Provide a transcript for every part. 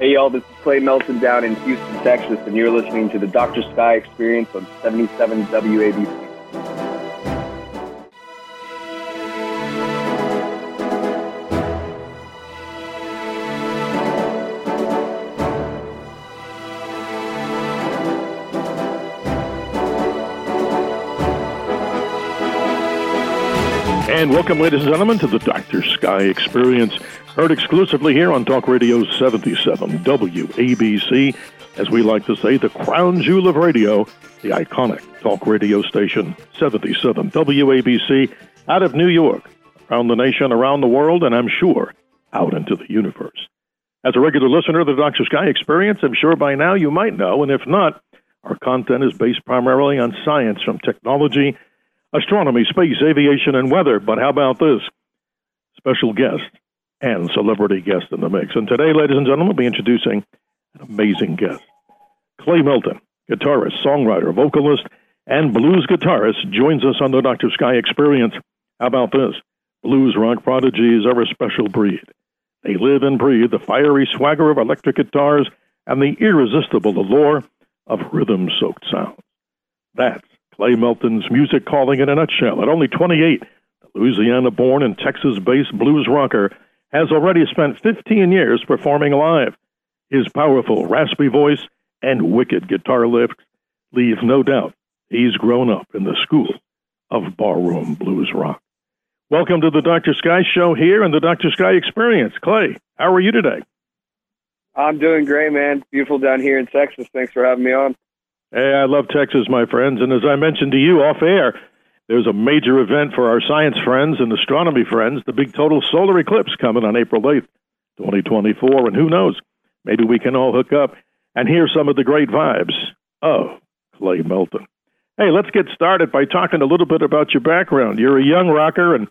Hey y'all, this is Clay Melton down in Houston, Texas, and you're listening to the Dr. Sky Experience on 77 WABC. And welcome, ladies and gentlemen, to the Dr. Sky Experience, heard exclusively here on Talk Radio 77 WABC. As we like to say, the crown jewel of radio, the iconic talk radio station 77 WABC out of New York, around the nation, around the world, and I'm sure out into the universe. As a regular listener of the Dr. Sky Experience, I'm sure by now you might know, and if not, our content is based primarily on science from technology astronomy, space, aviation, and weather. But how about this? Special guest and celebrity guest in the mix. And today, ladies and gentlemen, we'll be introducing an amazing guest. Clay Melton, guitarist, songwriter, vocalist, and blues guitarist, joins us on the Dr. Sky Experience. How about this? Blues rock prodigies are a special breed. They live and breathe the fiery swagger of electric guitars and the irresistible allure of rhythm soaked sounds. That's Clay Melton's music calling in a nutshell. At only 28, the Louisiana born and Texas based blues rocker has already spent 15 years performing live. His powerful, raspy voice and wicked guitar lift leave no doubt he's grown up in the school of barroom blues rock. Welcome to the Dr. Sky Show here and the Dr. Sky Experience. Clay, how are you today? I'm doing great, man. beautiful down here in Texas. Thanks for having me on. Hey, I love Texas, my friends. And as I mentioned to you off air, there's a major event for our science friends and astronomy friends, the big total solar eclipse coming on April 8th, 2024. And who knows, maybe we can all hook up and hear some of the great vibes of Clay Melton. Hey, let's get started by talking a little bit about your background. You're a young rocker and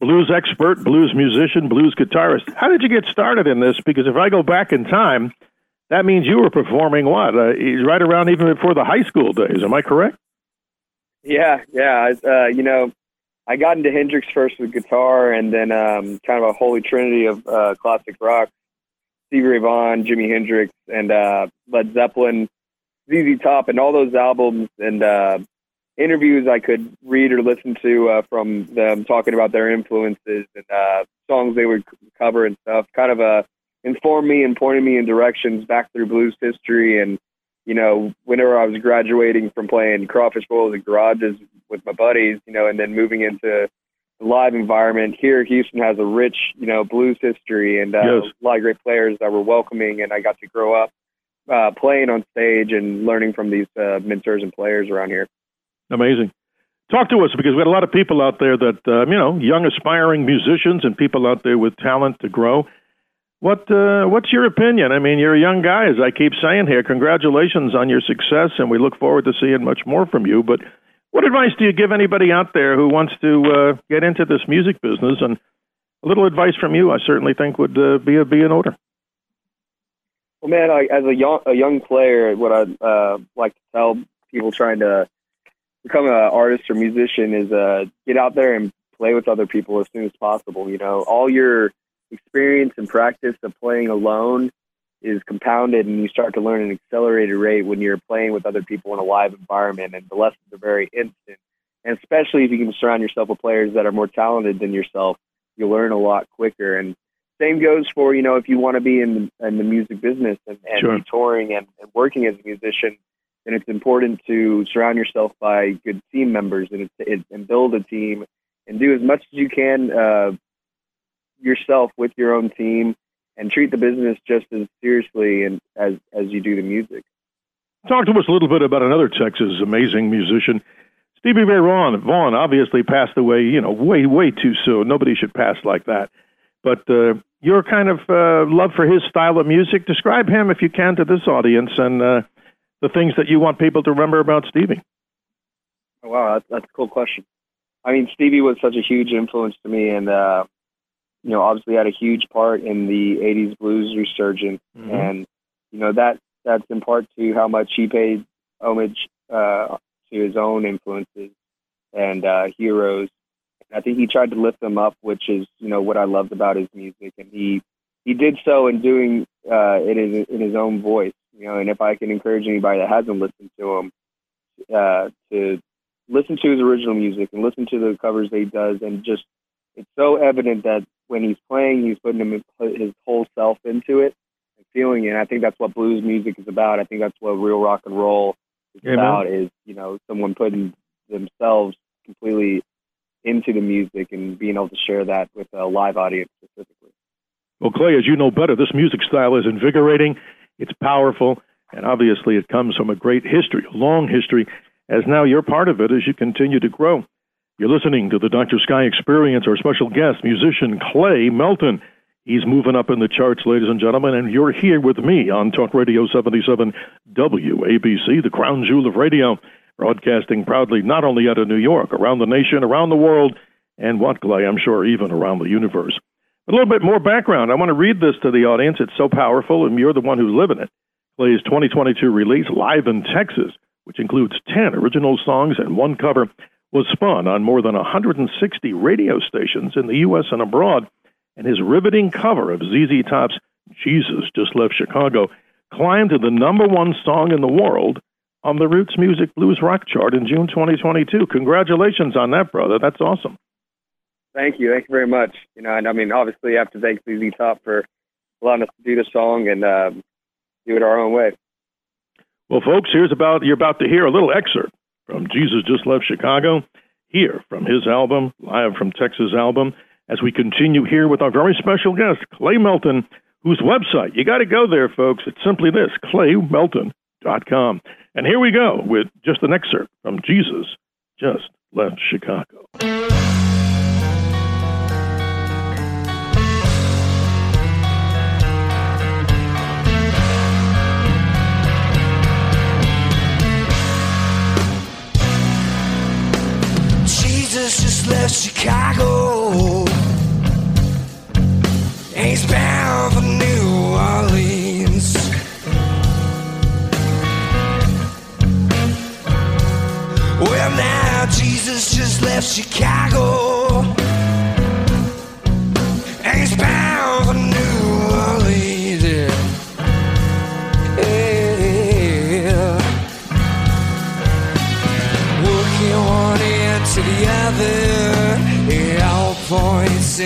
blues expert, blues musician, blues guitarist. How did you get started in this? Because if I go back in time, that means you were performing what? Uh, right around even before the high school days. Am I correct? Yeah, yeah. Uh, you know, I got into Hendrix first with guitar, and then um, kind of a holy trinity of uh, classic rock: Stevie Ray Vaughan, Jimi Hendrix, and uh, Led Zeppelin, ZZ Top, and all those albums and uh, interviews I could read or listen to uh, from them talking about their influences and uh, songs they would cover and stuff. Kind of a informed me and pointed me in directions back through blues history. And, you know, whenever I was graduating from playing crawfish bowls and garages with my buddies, you know, and then moving into the live environment here, Houston has a rich, you know, blues history and uh, yes. a lot of great players that were welcoming. And I got to grow up uh, playing on stage and learning from these uh, mentors and players around here. Amazing. Talk to us because we had a lot of people out there that, uh, you know, young aspiring musicians and people out there with talent to grow. What uh, what's your opinion? I mean, you're a young guy, as I keep saying here. Congratulations on your success, and we look forward to seeing much more from you. But what advice do you give anybody out there who wants to uh, get into this music business? And a little advice from you, I certainly think would uh, be be in order. Well, man, I, as a young a young player, what I uh, like to tell people trying to become an artist or musician is uh, get out there and play with other people as soon as possible. You know, all your experience and practice of playing alone is compounded and you start to learn an accelerated rate when you're playing with other people in a live environment and the lessons are very instant. And especially if you can surround yourself with players that are more talented than yourself, you'll learn a lot quicker. And same goes for, you know, if you want to be in the, in the music business and, and sure. be touring and, and working as a musician, then it's important to surround yourself by good team members and, and build a team and do as much as you can uh, yourself with your own team and treat the business just as seriously and as as you do the music. Talk to us a little bit about another Texas amazing musician. Stevie Ray Vaughan, Vaughan obviously passed away, you know, way, way too soon. Nobody should pass like that. but uh, your kind of uh, love for his style of music. Describe him, if you can, to this audience and uh, the things that you want people to remember about Stevie. Oh, wow, that's, that's a cool question. I mean, Stevie was such a huge influence to me, and uh, you know, obviously had a huge part in the '80s blues resurgence, mm-hmm. and you know that that's in part to how much he paid homage uh, to his own influences and uh, heroes. I think he tried to lift them up, which is you know what I loved about his music, and he he did so in doing uh, it in, in his own voice. You know, and if I can encourage anybody that hasn't listened to him uh, to listen to his original music and listen to the covers that he does, and just it's so evident that when he's playing, he's putting him, his whole self into it and feeling it. And I think that's what blues music is about. I think that's what real rock and roll is Amen. about. Is you know someone putting themselves completely into the music and being able to share that with a live audience specifically. Well, Clay, as you know better, this music style is invigorating. It's powerful, and obviously it comes from a great history, a long history as now you're part of it as you continue to grow. You're listening to the Dr. Sky Experience, our special guest, musician Clay Melton. He's moving up in the charts, ladies and gentlemen, and you're here with me on Talk Radio 77 WABC, the crown jewel of radio, broadcasting proudly not only out of New York, around the nation, around the world, and what, Clay, I'm sure even around the universe. A little bit more background. I want to read this to the audience. It's so powerful, and you're the one who's living it. Clay's 2022 release, Live in Texas, which includes 10 original songs and one cover, was spun on more than 160 radio stations in the U.S. and abroad, and his riveting cover of ZZ Top's Jesus Just Left Chicago climbed to the number one song in the world on the Roots Music Blues Rock chart in June 2022. Congratulations on that, brother. That's awesome. Thank you. Thank you very much. You know, and I mean, obviously, you have to thank ZZ Top for allowing us to do the song and um, do it our own way. Well, folks, here's about you're about to hear a little excerpt from Jesus Just Left Chicago, here from his album, live from Texas album, as we continue here with our very special guest, Clay Melton, whose website, you got to go there, folks. It's simply this, claymelton.com. And here we go with just an excerpt from Jesus Just Left Chicago. Left Chicago. He's bound for New Orleans. Well, now Jesus just left Chicago.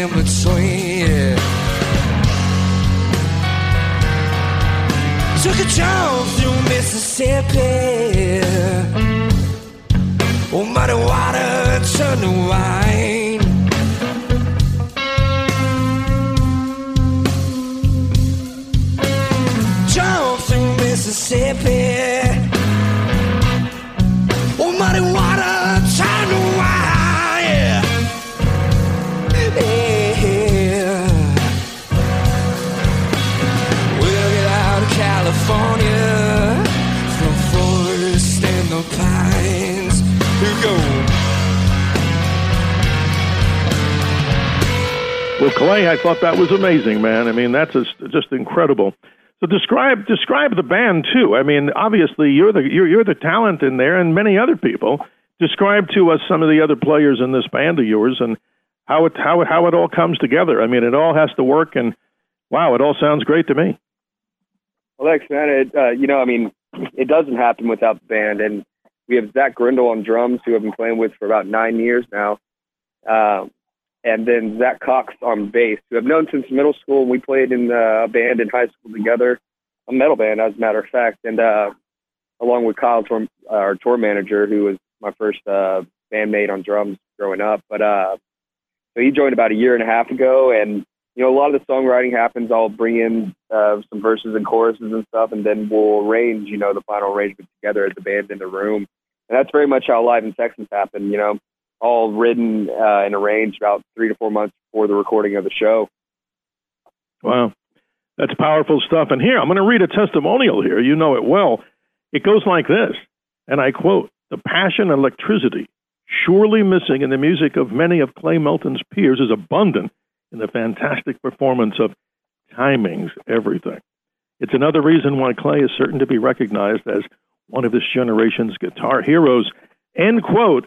In between. Took a jump through Mississippi. Oh, muddy water turned to wine. Clay, I thought that was amazing, man. I mean, that's just, incredible. So describe describe the band too. I mean, obviously you're the you're, you're the talent in there, and many other people. Describe to us some of the other players in this band of yours, and how it how how it all comes together. I mean, it all has to work, and wow, it all sounds great to me. Well, thanks, man. It, uh, you know, I mean, it doesn't happen without the band, and we have Zach Grindle on drums, who I've been playing with for about nine years now, um, and then Zach Cox on bass, who I've known since middle school. We played in uh, a band in high school together, a metal band, as a matter of fact, and uh, along with Kyle, our tour manager, who was my first uh, bandmate on drums growing up. But uh, so he joined about a year and a half ago, and you know, a lot of the songwriting happens. I'll bring in uh, some verses and choruses and stuff, and then we'll arrange, you know, the final arrangement together as a band in the room. And that's very much how Live in Texas happened, you know, all written uh, and arranged about three to four months before the recording of the show. Wow. That's powerful stuff. And here, I'm going to read a testimonial here. You know it well. It goes like this, and I quote The passion and electricity surely missing in the music of many of Clay Melton's peers is abundant in the fantastic performance of Timing's Everything. It's another reason why Clay is certain to be recognized as one of this generation's guitar heroes. End quote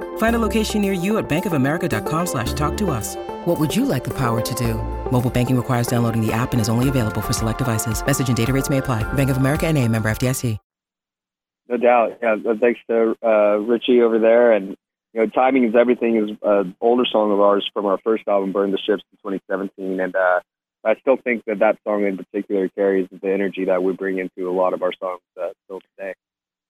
Find a location near you at bankofamerica.com slash talk to us. What would you like the power to do? Mobile banking requires downloading the app and is only available for select devices. Message and data rates may apply. Bank of America and a member FDIC. No doubt. Yeah, thanks to uh, Richie over there. And, you know, Timing is Everything is an older song of ours from our first album, Burn the Ships, in 2017. And uh, I still think that that song in particular carries the energy that we bring into a lot of our songs uh, still today.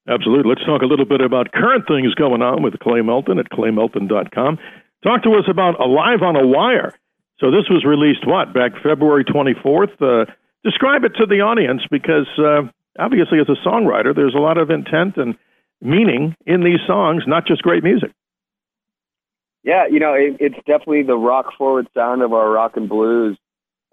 Absolutely. Let's talk a little bit about current things going on with Clay Melton at claymelton.com. Talk to us about Alive on a Wire. So this was released, what, back February 24th? Uh, describe it to the audience because uh, obviously, as a songwriter, there's a lot of intent and meaning in these songs, not just great music. Yeah, you know, it, it's definitely the rock forward sound of our rock and blues.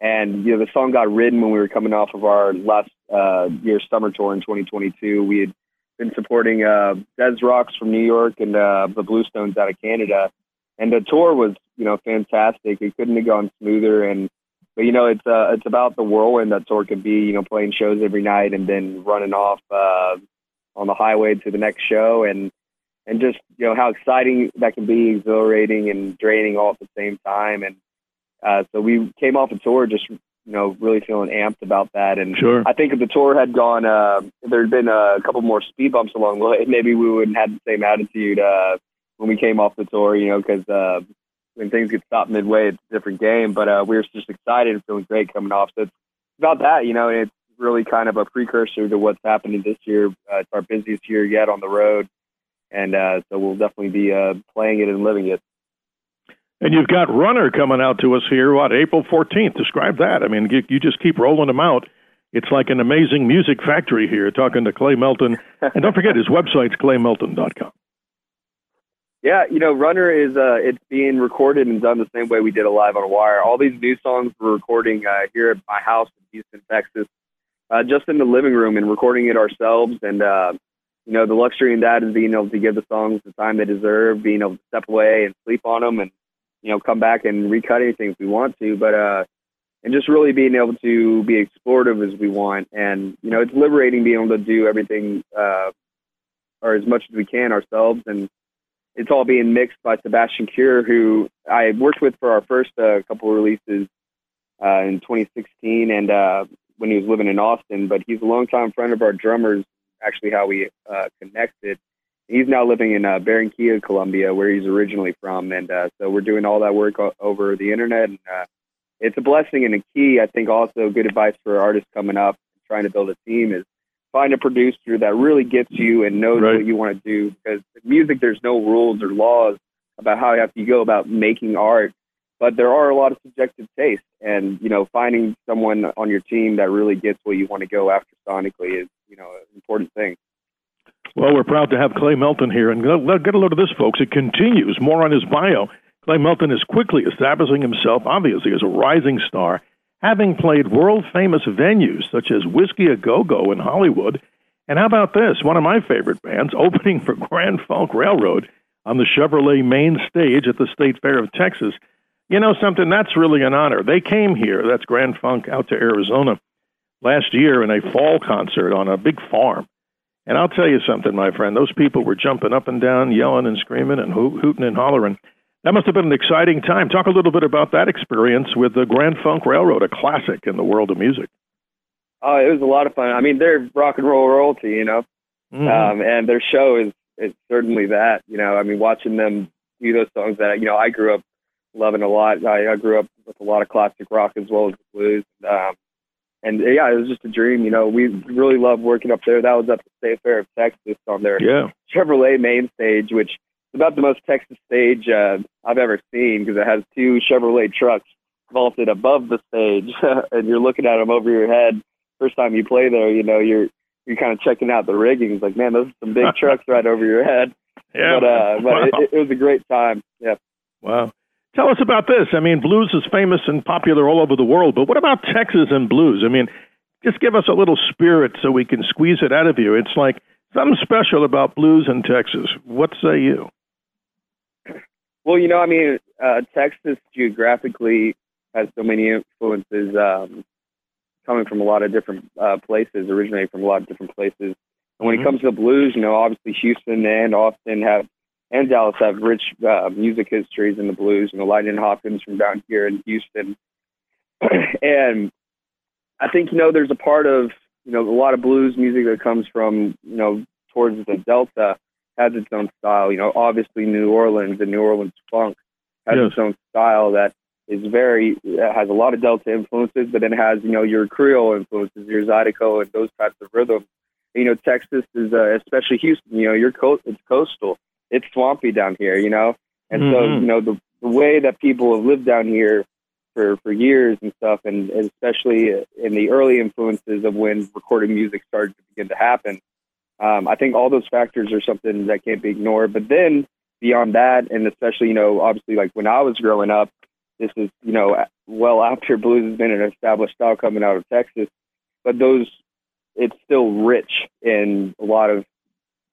And, you know, the song got written when we were coming off of our last uh, year's summer tour in 2022. We had been supporting uh, Des Rocs from New York and uh, the Blue Stones out of Canada. And the tour was, you know, fantastic. It couldn't have gone smoother. And but you know, it's uh, it's about the whirlwind that tour could be. You know, playing shows every night and then running off uh, on the highway to the next show, and and just you know how exciting that can be, exhilarating and draining all at the same time. And uh, so we came off a tour just you know really feeling amped about that. And sure. I think if the tour had gone, uh, there had been a couple more speed bumps along the way, maybe we wouldn't have the same attitude uh, when we came off the tour. You know, because uh, when things get stopped midway, it's a different game. But uh, we were just excited and feeling great coming off. So it's about that, you know, it's really kind of a precursor to what's happening this year. Uh, it's our busiest year yet on the road. And uh, so we'll definitely be uh, playing it and living it. And you've got Runner coming out to us here, what, April 14th? Describe that. I mean, you, you just keep rolling them out. It's like an amazing music factory here, talking to Clay Melton. and don't forget, his website's claymelton.com. Yeah, you know, Runner is uh, it's being recorded and done the same way we did Alive on a Wire. All these new songs we're recording uh, here at my house in Houston, Texas, uh, just in the living room and recording it ourselves. And uh, you know, the luxury in that is being able to give the songs the time they deserve, being able to step away and sleep on them, and you know, come back and recut anything if we want to. But uh, and just really being able to be explorative as we want. And you know, it's liberating being able to do everything uh, or as much as we can ourselves and it's all being mixed by Sebastian Cure, who I worked with for our first uh, couple releases uh, in 2016, and uh, when he was living in Austin. But he's a longtime friend of our drummers. Actually, how we uh, connected. He's now living in uh, Barranquilla, Colombia, where he's originally from, and uh, so we're doing all that work o- over the internet. And uh, it's a blessing and a key. I think also good advice for artists coming up trying to build a team is find a producer that really gets you and knows right. what you want to do. Because music, there's no rules or laws about how you have to go about making art, but there are a lot of subjective tastes. And you know, finding someone on your team that really gets what you want to go after sonically is you know an important thing. Well, we're proud to have Clay Melton here, and get a load of this, folks. It continues. More on his bio. Clay Melton is quickly establishing himself, obviously, as a rising star having played world famous venues such as Whisky a Go Go in Hollywood. And how about this? One of my favorite bands opening for Grand Funk Railroad on the Chevrolet main stage at the State Fair of Texas. You know something? That's really an honor. They came here, that's Grand Funk, out to Arizona last year in a fall concert on a big farm. And I'll tell you something, my friend. Those people were jumping up and down, yelling and screaming and hooting and hollering. That must have been an exciting time. Talk a little bit about that experience with the Grand Funk Railroad, a classic in the world of music. Oh, it was a lot of fun. I mean, they're rock and roll royalty, you know, mm-hmm. um, and their show is is certainly that. You know, I mean, watching them do those songs that you know I grew up loving a lot. I, I grew up with a lot of classic rock as well as blues. Um, and yeah, it was just a dream. You know, we really loved working up there. That was at the State Fair of Texas on their Yeah. Chevrolet main stage, which is about the most Texas stage uh, I've ever seen because it has two Chevrolet trucks vaulted above the stage, and you're looking at them over your head. First time you play there, you know you're you're kind of checking out the rigging. It's like, man, those are some big trucks right over your head. Yeah. But uh, wow. but it, it was a great time. Yeah. wow. Tell us about this. I mean, blues is famous and popular all over the world, but what about Texas and blues? I mean, just give us a little spirit so we can squeeze it out of you. It's like something special about blues in Texas. What say you? Well, you know, I mean, uh, Texas geographically has so many influences um, coming from a lot of different uh, places, originating from a lot of different places. And when Mhm. it comes to the blues, you know, obviously Houston and Austin have, and Dallas have rich uh, music histories in the blues. You know, Lightnin' Hopkins from down here in Houston, and I think you know there's a part of you know a lot of blues music that comes from you know towards the Delta has its own style. You know, obviously New Orleans and New Orleans funk has Yes. its own style that is very that has a lot of Delta influences, but then has you know your Creole influences, your Zydeco, and those types of rhythms. You know, Texas is uh, especially Houston. You know, you're coast, it's coastal, it's swampy down here. You know, and so Mhm. you know the the way that people have lived down here for for years and stuff, and, and especially in the early influences of when recorded music started to begin to happen. Um, I think all those factors are something that can't be ignored. But then beyond that, and especially you know, obviously like when I was growing up, this is you know well after blues has been an established style coming out of Texas, but those it's still rich in a lot of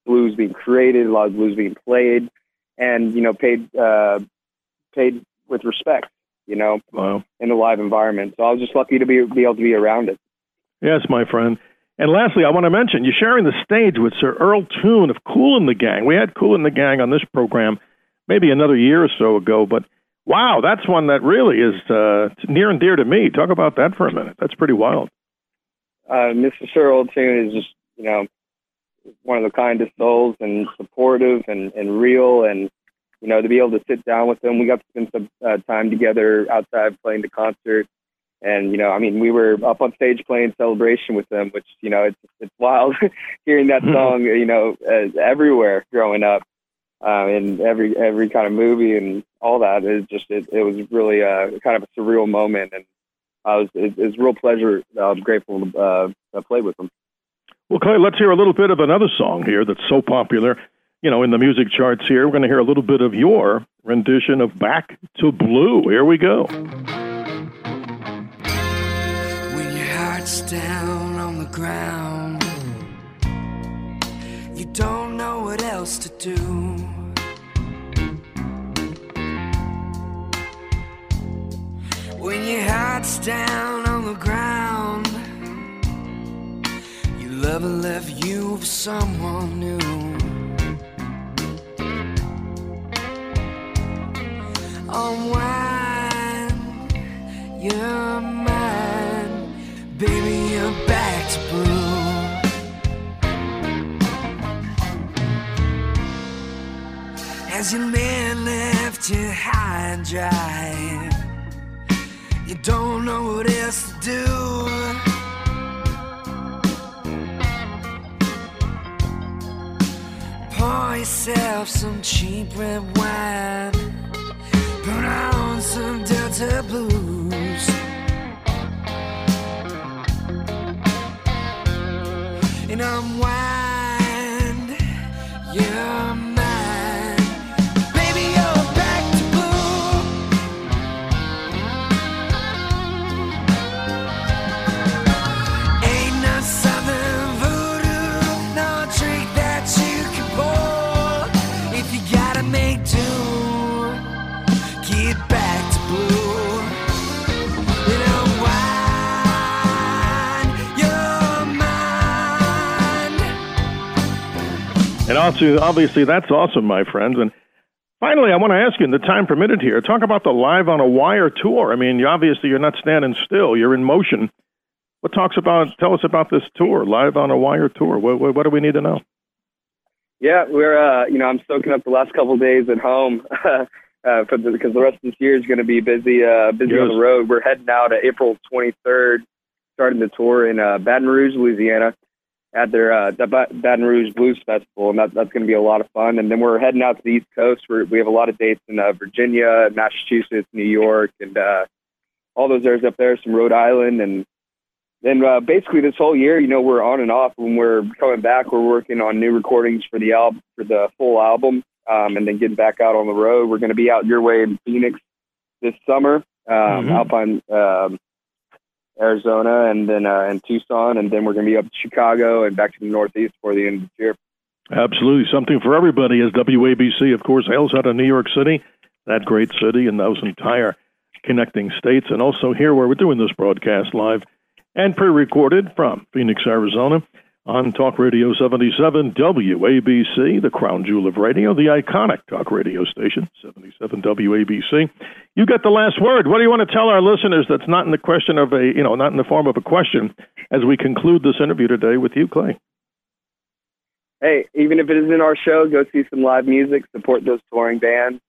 blues being created, a lot of blues being played, and you know paid uh, paid with respect. You know, Wow. in the live environment. So I was just lucky to be be able to be around it. Yes, my friend. And lastly, I want to mention you're sharing the stage with Sir Earl Toon of Kool & the Gang. We had Kool & the Gang on this program maybe another year or so ago, but wow, that's one that really is uh, near and dear to me. Talk about that for a minute. That's pretty wild. Uh, Mr. Sir Earl Toon is just you know one of the kindest souls and supportive and and real and you know to be able to sit down with him. We got to spend some uh, time together outside playing the concert. And you know, I mean, we were up on stage playing "Celebration" with them, which you know, it's it's wild hearing that Mhm. song, you know, uh, everywhere growing up. uh, in every every kind of movie and all that. It just it, it was really a kind of a surreal moment, and I was it, it was a real pleasure. I was grateful to uh, to play with them. Well, Clay, let's hear a little bit of another song here that's so popular, you know, in the music charts here. We're going to hear a little bit of your rendition of Back to Blue. Here we go. When your heart's down on the ground, you don't know what else to do. When your heart's down on the ground, lover left you for someone new. Unwind your mind, baby, you're back to blue. As your man left you high and dry, you don't know what else to do. Some cheap red wine, put on some Delta blues. and unwind And also, obviously, that's awesome, my friends. And finally, I want to ask you, in the time permitted here, talk about the Live on a Wire tour. I mean, obviously, you're not standing still; you're in motion. What talks about? Tell us about this tour, Live on a Wire tour. What, what, what do we need to know? Yeah, we're uh, you know I'm soaking up the last couple of days at home uh, for the, because the rest of this year is going to be busy uh, busy on the road. We're heading out April 23rd starting the tour in uh, Baton Rouge, Louisiana, at their uh, Baton Rouge Blues Festival, and that, that's going to be a lot of fun. And then we're heading out to the East Coast. We're, we have a lot of dates in uh, Virginia, Massachusetts, New York, and uh, all those areas up there. Some Rhode Island, and then uh, basically this whole year, you know, we're on and off. When we're coming back, we're working on new recordings for the album, for the full album, um, and then getting back out on the road. We're going to be out your way in Phoenix this summer, um, mm-hmm. Alpine, um, Arizona, and then uh, in Tucson, and then we're going to be up to Chicago and back to the Northeast for the end of the year. Absolutely, something for everybody. As WABC, of course, hails out of New York City, that great city, and those entire connecting states, and also here where we're doing this broadcast live and pre-recorded from Phoenix, Arizona on Talk Radio 77 WABC, the crown jewel of radio, the iconic talk radio station, 77 WABC. You got the last word. What do you want to tell our listeners that's not in the question of a, you know, not in the form of a question as we conclude this interview today with you, Clay? Hey, even if it isn't our show, go see some live music, support those touring bands.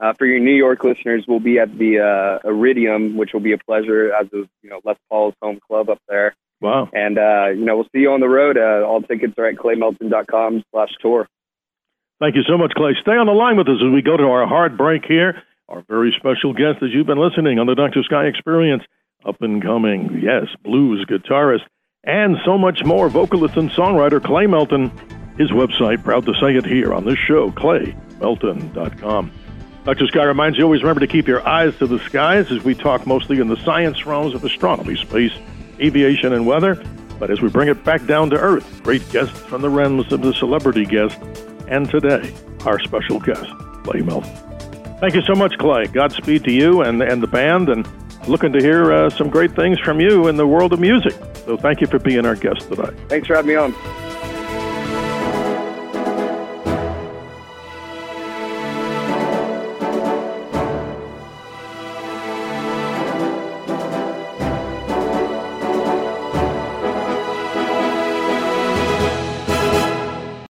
Uh, for your New York listeners, we'll be at the uh, Iridium, which will be a pleasure as of, you know, Les Paul's home club up there. Wow. And, uh, you know, we'll see you on the road. Uh, all tickets are at claymelton.com slash tour. Thank you so much, Clay. Stay on the line with us as we go to our hard break here. Our very special guest, as you've been listening on the Dr. Sky Experience, up and coming, yes, blues guitarist, and so much more, vocalist and songwriter Clay Melton. His website, proud to say it here on this show, claymelton.com. Dr. Sky reminds you always remember to keep your eyes to the skies as we talk mostly in the science realms of astronomy, space, aviation, and weather. But as we bring it back down to earth, great guests from the realms of the celebrity guest, and today, our special guest, Clay Melton. Thank you so much, Clay. Godspeed to you and, and the band, and looking to hear uh, some great things from you in the world of music. So thank you for being our guest today. Thanks for having me on.